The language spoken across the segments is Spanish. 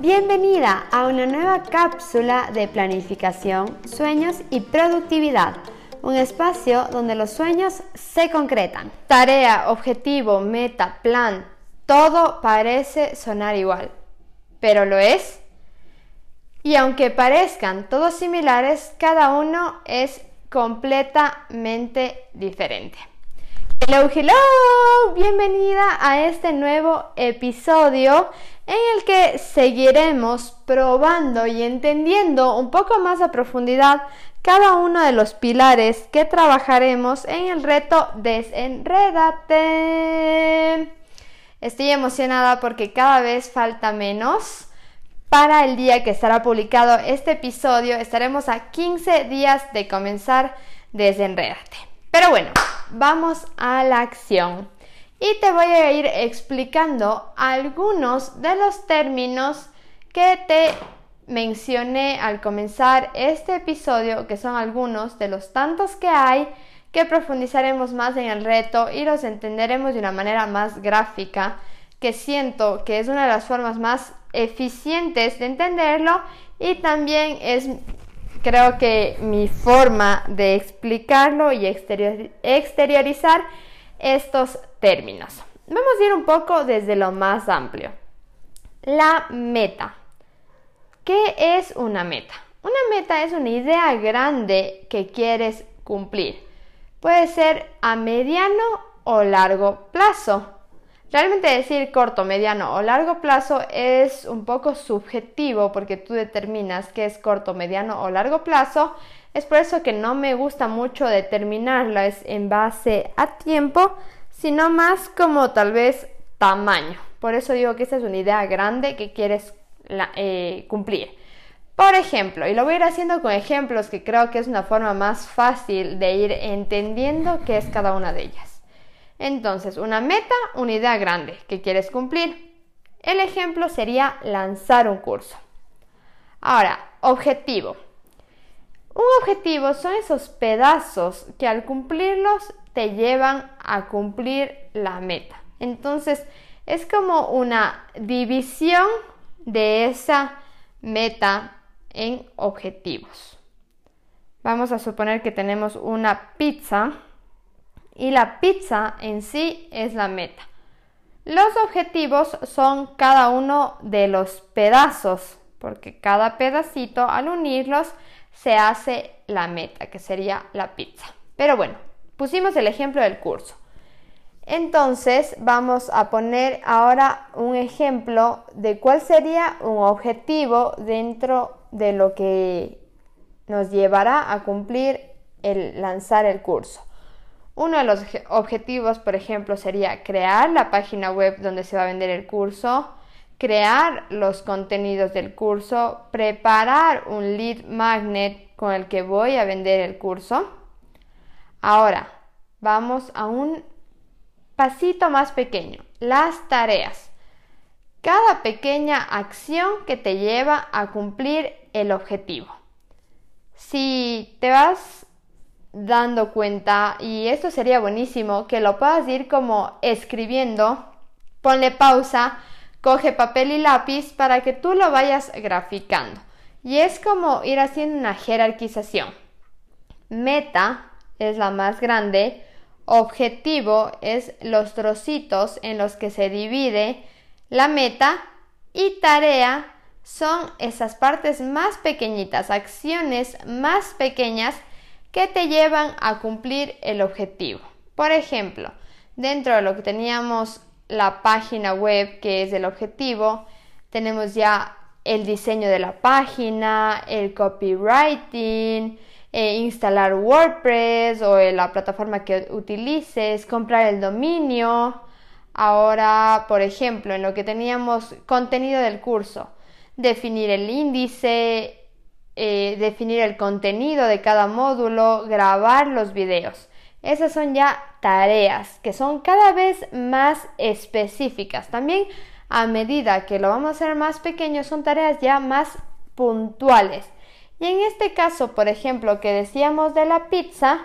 Bienvenida a una nueva cápsula de planificación, sueños y productividad. Un espacio donde los sueños se concretan. Tarea, objetivo, meta, plan, todo parece sonar igual. ¿Pero lo es? Y aunque parezcan todos similares, cada uno es completamente diferente. Hello, hello, bienvenida a este nuevo episodio en el que seguiremos probando y entendiendo un poco más a profundidad cada uno de los pilares que trabajaremos en el reto Desenrédate. Estoy emocionada porque cada vez falta menos para el día que estará publicado este episodio. Estaremos a 15 días de comenzar Desenrédate. Pero bueno, vamos a la acción. Y te voy a ir explicando algunos de los términos que te mencioné al comenzar este episodio, que son algunos de los tantos que hay, que profundizaremos más en el reto y los entenderemos de una manera más gráfica, que siento que es una de las formas más eficientes de entenderlo y también es creo que mi forma de explicarlo y exteriorizar estos términos. Vamos a ir un poco desde lo más amplio. La meta. ¿Qué es una meta? Una meta es una idea grande que quieres cumplir. Puede ser a mediano o largo plazo. Realmente decir corto, mediano o largo plazo es un poco subjetivo porque tú determinas qué es corto, mediano o largo plazo. Es por eso que no me gusta mucho determinarla en base a tiempo, sino más como tal vez tamaño. Por eso digo que esta es una idea grande que quieres eh, cumplir. Por ejemplo, y lo voy a ir haciendo con ejemplos que creo que es una forma más fácil de ir entendiendo qué es cada una de ellas. Entonces, una meta, una idea grande que quieres cumplir. El ejemplo sería lanzar un curso. Ahora, objetivo. Un objetivo son esos pedazos que al cumplirlos te llevan a cumplir la meta. Entonces, es como una división de esa meta en objetivos. Vamos a suponer que tenemos una pizza y la pizza en sí es la meta. Los objetivos son cada uno de los pedazos, porque cada pedacito al unirlos se hace la meta, que sería la pizza. Pero bueno, pusimos el ejemplo del curso. Entonces vamos a poner ahora un ejemplo de cuál sería un objetivo dentro de lo que nos llevará a cumplir el lanzar el curso. Uno de los objetivos, por ejemplo, sería crear la página web donde se va a vender el curso, crear los contenidos del curso, preparar un lead magnet con el que voy a vender el curso. Ahora, vamos a un pasito más pequeño, las tareas. Cada pequeña acción que te lleva a cumplir el objetivo. Si te vas dando cuenta y esto sería buenísimo que lo puedas ir como escribiendo, ponle pausa, coge papel y lápiz para que tú lo vayas graficando. Y es como ir haciendo una jerarquización. Meta es la más grande, objetivo es los trocitos en los que se divide la meta y tarea son esas partes más pequeñitas, acciones más pequeñas que te llevan a cumplir el objetivo. Por ejemplo, dentro de lo que teníamos la página web, que es el objetivo, tenemos ya el diseño de la página, el copywriting, eh, instalar WordPress o la plataforma que utilices, comprar el dominio. Ahora, por ejemplo, en lo que teníamos contenido del curso, definir el índice, eh, definir el contenido de cada módulo, grabar los videos. Esas son ya tareas que son cada vez más específicas. También a medida que lo vamos a hacer más pequeño, son tareas ya más puntuales. Y en este caso, por ejemplo, que decíamos de la pizza,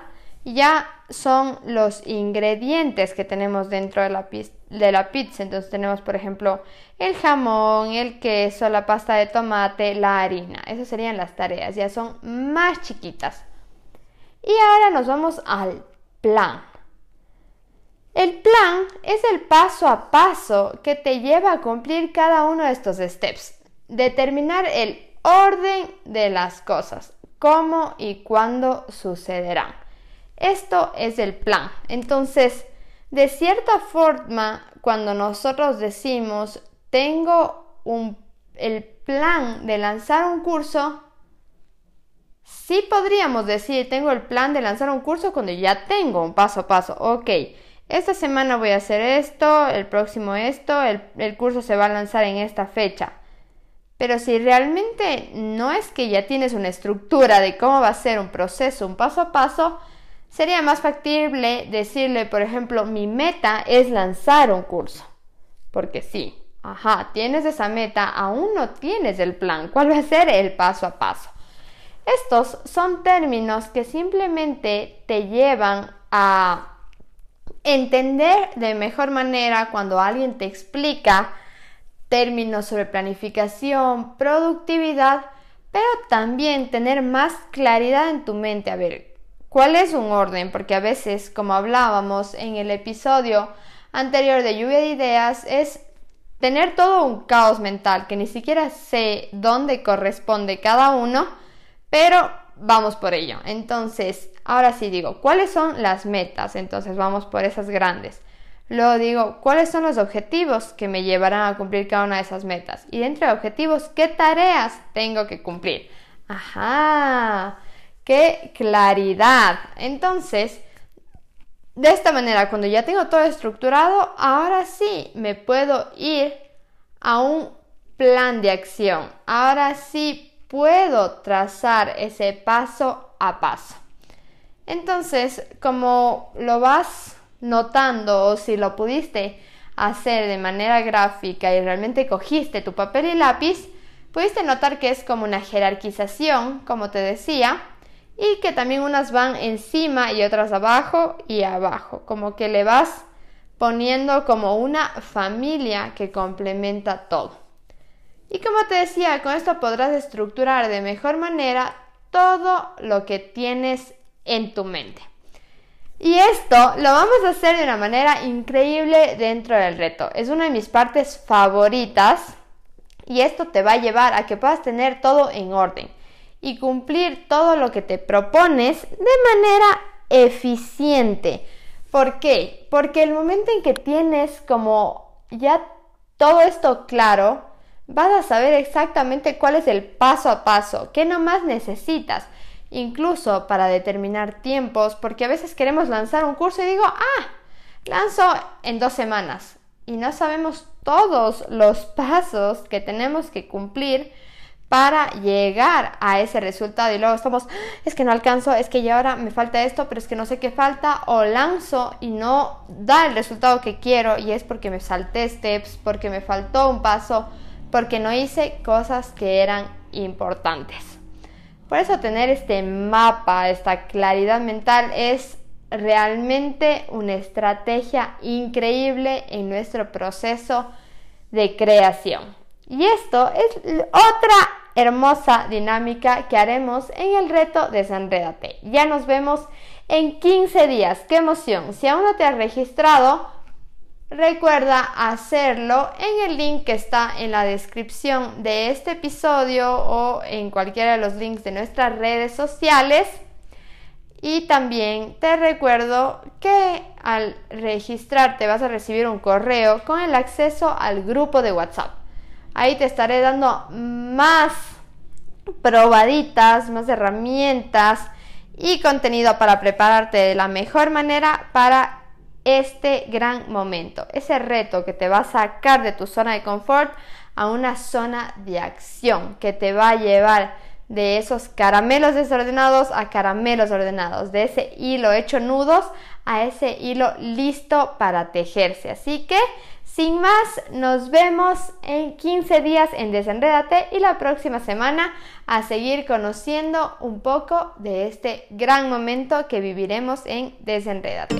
ya son los ingredientes que tenemos dentro de la, de la pizza. Entonces tenemos, por ejemplo, el jamón, el queso, la pasta de tomate, la harina. Esas serían las tareas, ya son más chiquitas. Y ahora nos vamos al plan. El plan es el paso a paso que te lleva a cumplir cada uno de estos steps. Determinar el orden de las cosas, cómo y cuándo sucederán. Esto es el plan. Entonces, de cierta forma, cuando nosotros decimos, tengo un, el plan de lanzar un curso, sí podríamos decir, tengo el plan de lanzar un curso cuando ya tengo un paso a paso. Ok, esta semana voy a hacer esto, el próximo esto, el, el curso se va a lanzar en esta fecha. Pero si realmente no es que ya tienes una estructura de cómo va a ser un proceso, un paso a paso, Sería más factible decirle, por ejemplo, mi meta es lanzar un curso. Porque sí, ajá, tienes esa meta, aún no tienes el plan. ¿Cuál va a ser el paso a paso? Estos son términos que simplemente te llevan a entender de mejor manera cuando alguien te explica términos sobre planificación, productividad, pero también tener más claridad en tu mente. A ver, ¿Cuál es un orden? Porque a veces, como hablábamos en el episodio anterior de lluvia de ideas, es tener todo un caos mental que ni siquiera sé dónde corresponde cada uno, pero vamos por ello. Entonces, ahora sí digo, ¿cuáles son las metas? Entonces vamos por esas grandes. Luego digo, ¿cuáles son los objetivos que me llevarán a cumplir cada una de esas metas? Y dentro de objetivos, ¿qué tareas tengo que cumplir? Ajá. ¡Qué claridad! Entonces, de esta manera, cuando ya tengo todo estructurado, ahora sí me puedo ir a un plan de acción. Ahora sí puedo trazar ese paso a paso. Entonces, como lo vas notando o si lo pudiste hacer de manera gráfica y realmente cogiste tu papel y lápiz, pudiste notar que es como una jerarquización, como te decía, y que también unas van encima y otras abajo y abajo, como que le vas poniendo como una familia que complementa todo. Y como te decía, con esto podrás estructurar de mejor manera todo lo que tienes en tu mente. Y esto lo vamos a hacer de una manera increíble dentro del reto. Es una de mis partes favoritas y esto te va a llevar a que puedas tener todo en orden y cumplir todo lo que te propones de manera eficiente. ¿Por qué? Porque el momento en que tienes como ya todo esto claro, vas a saber exactamente cuál es el paso a paso, qué nomás necesitas, incluso para determinar tiempos, porque a veces queremos lanzar un curso y digo, ah, lanzo en dos semanas y no sabemos todos los pasos que tenemos que cumplir para llegar a ese resultado y luego estamos, es que no alcanzo, es que ya ahora me falta esto, pero es que no sé qué falta o lanzo y no da el resultado que quiero y es porque me salté steps, porque me faltó un paso, porque no hice cosas que eran importantes. Por eso tener este mapa, esta claridad mental es realmente una estrategia increíble en nuestro proceso de creación. Y esto es otra hermosa dinámica que haremos en el reto Desenrédate. Ya nos vemos en 15 días. ¡Qué emoción! Si aún no te has registrado, recuerda hacerlo en el link que está en la descripción de este episodio o en cualquiera de los links de nuestras redes sociales. Y también te recuerdo que al registrarte vas a recibir un correo con el acceso al grupo de WhatsApp. Ahí te estaré dando más probaditas, más herramientas y contenido para prepararte de la mejor manera para este gran momento, ese reto que te va a sacar de tu zona de confort a una zona de acción, que te va a llevar de esos caramelos desordenados a caramelos ordenados, de ese hilo hecho nudos a ese hilo listo para tejerse. Así que Sin más, nos vemos en 15 días en Desenrédate y la próxima semana a seguir conociendo un poco de este gran momento que viviremos en Desenrédate.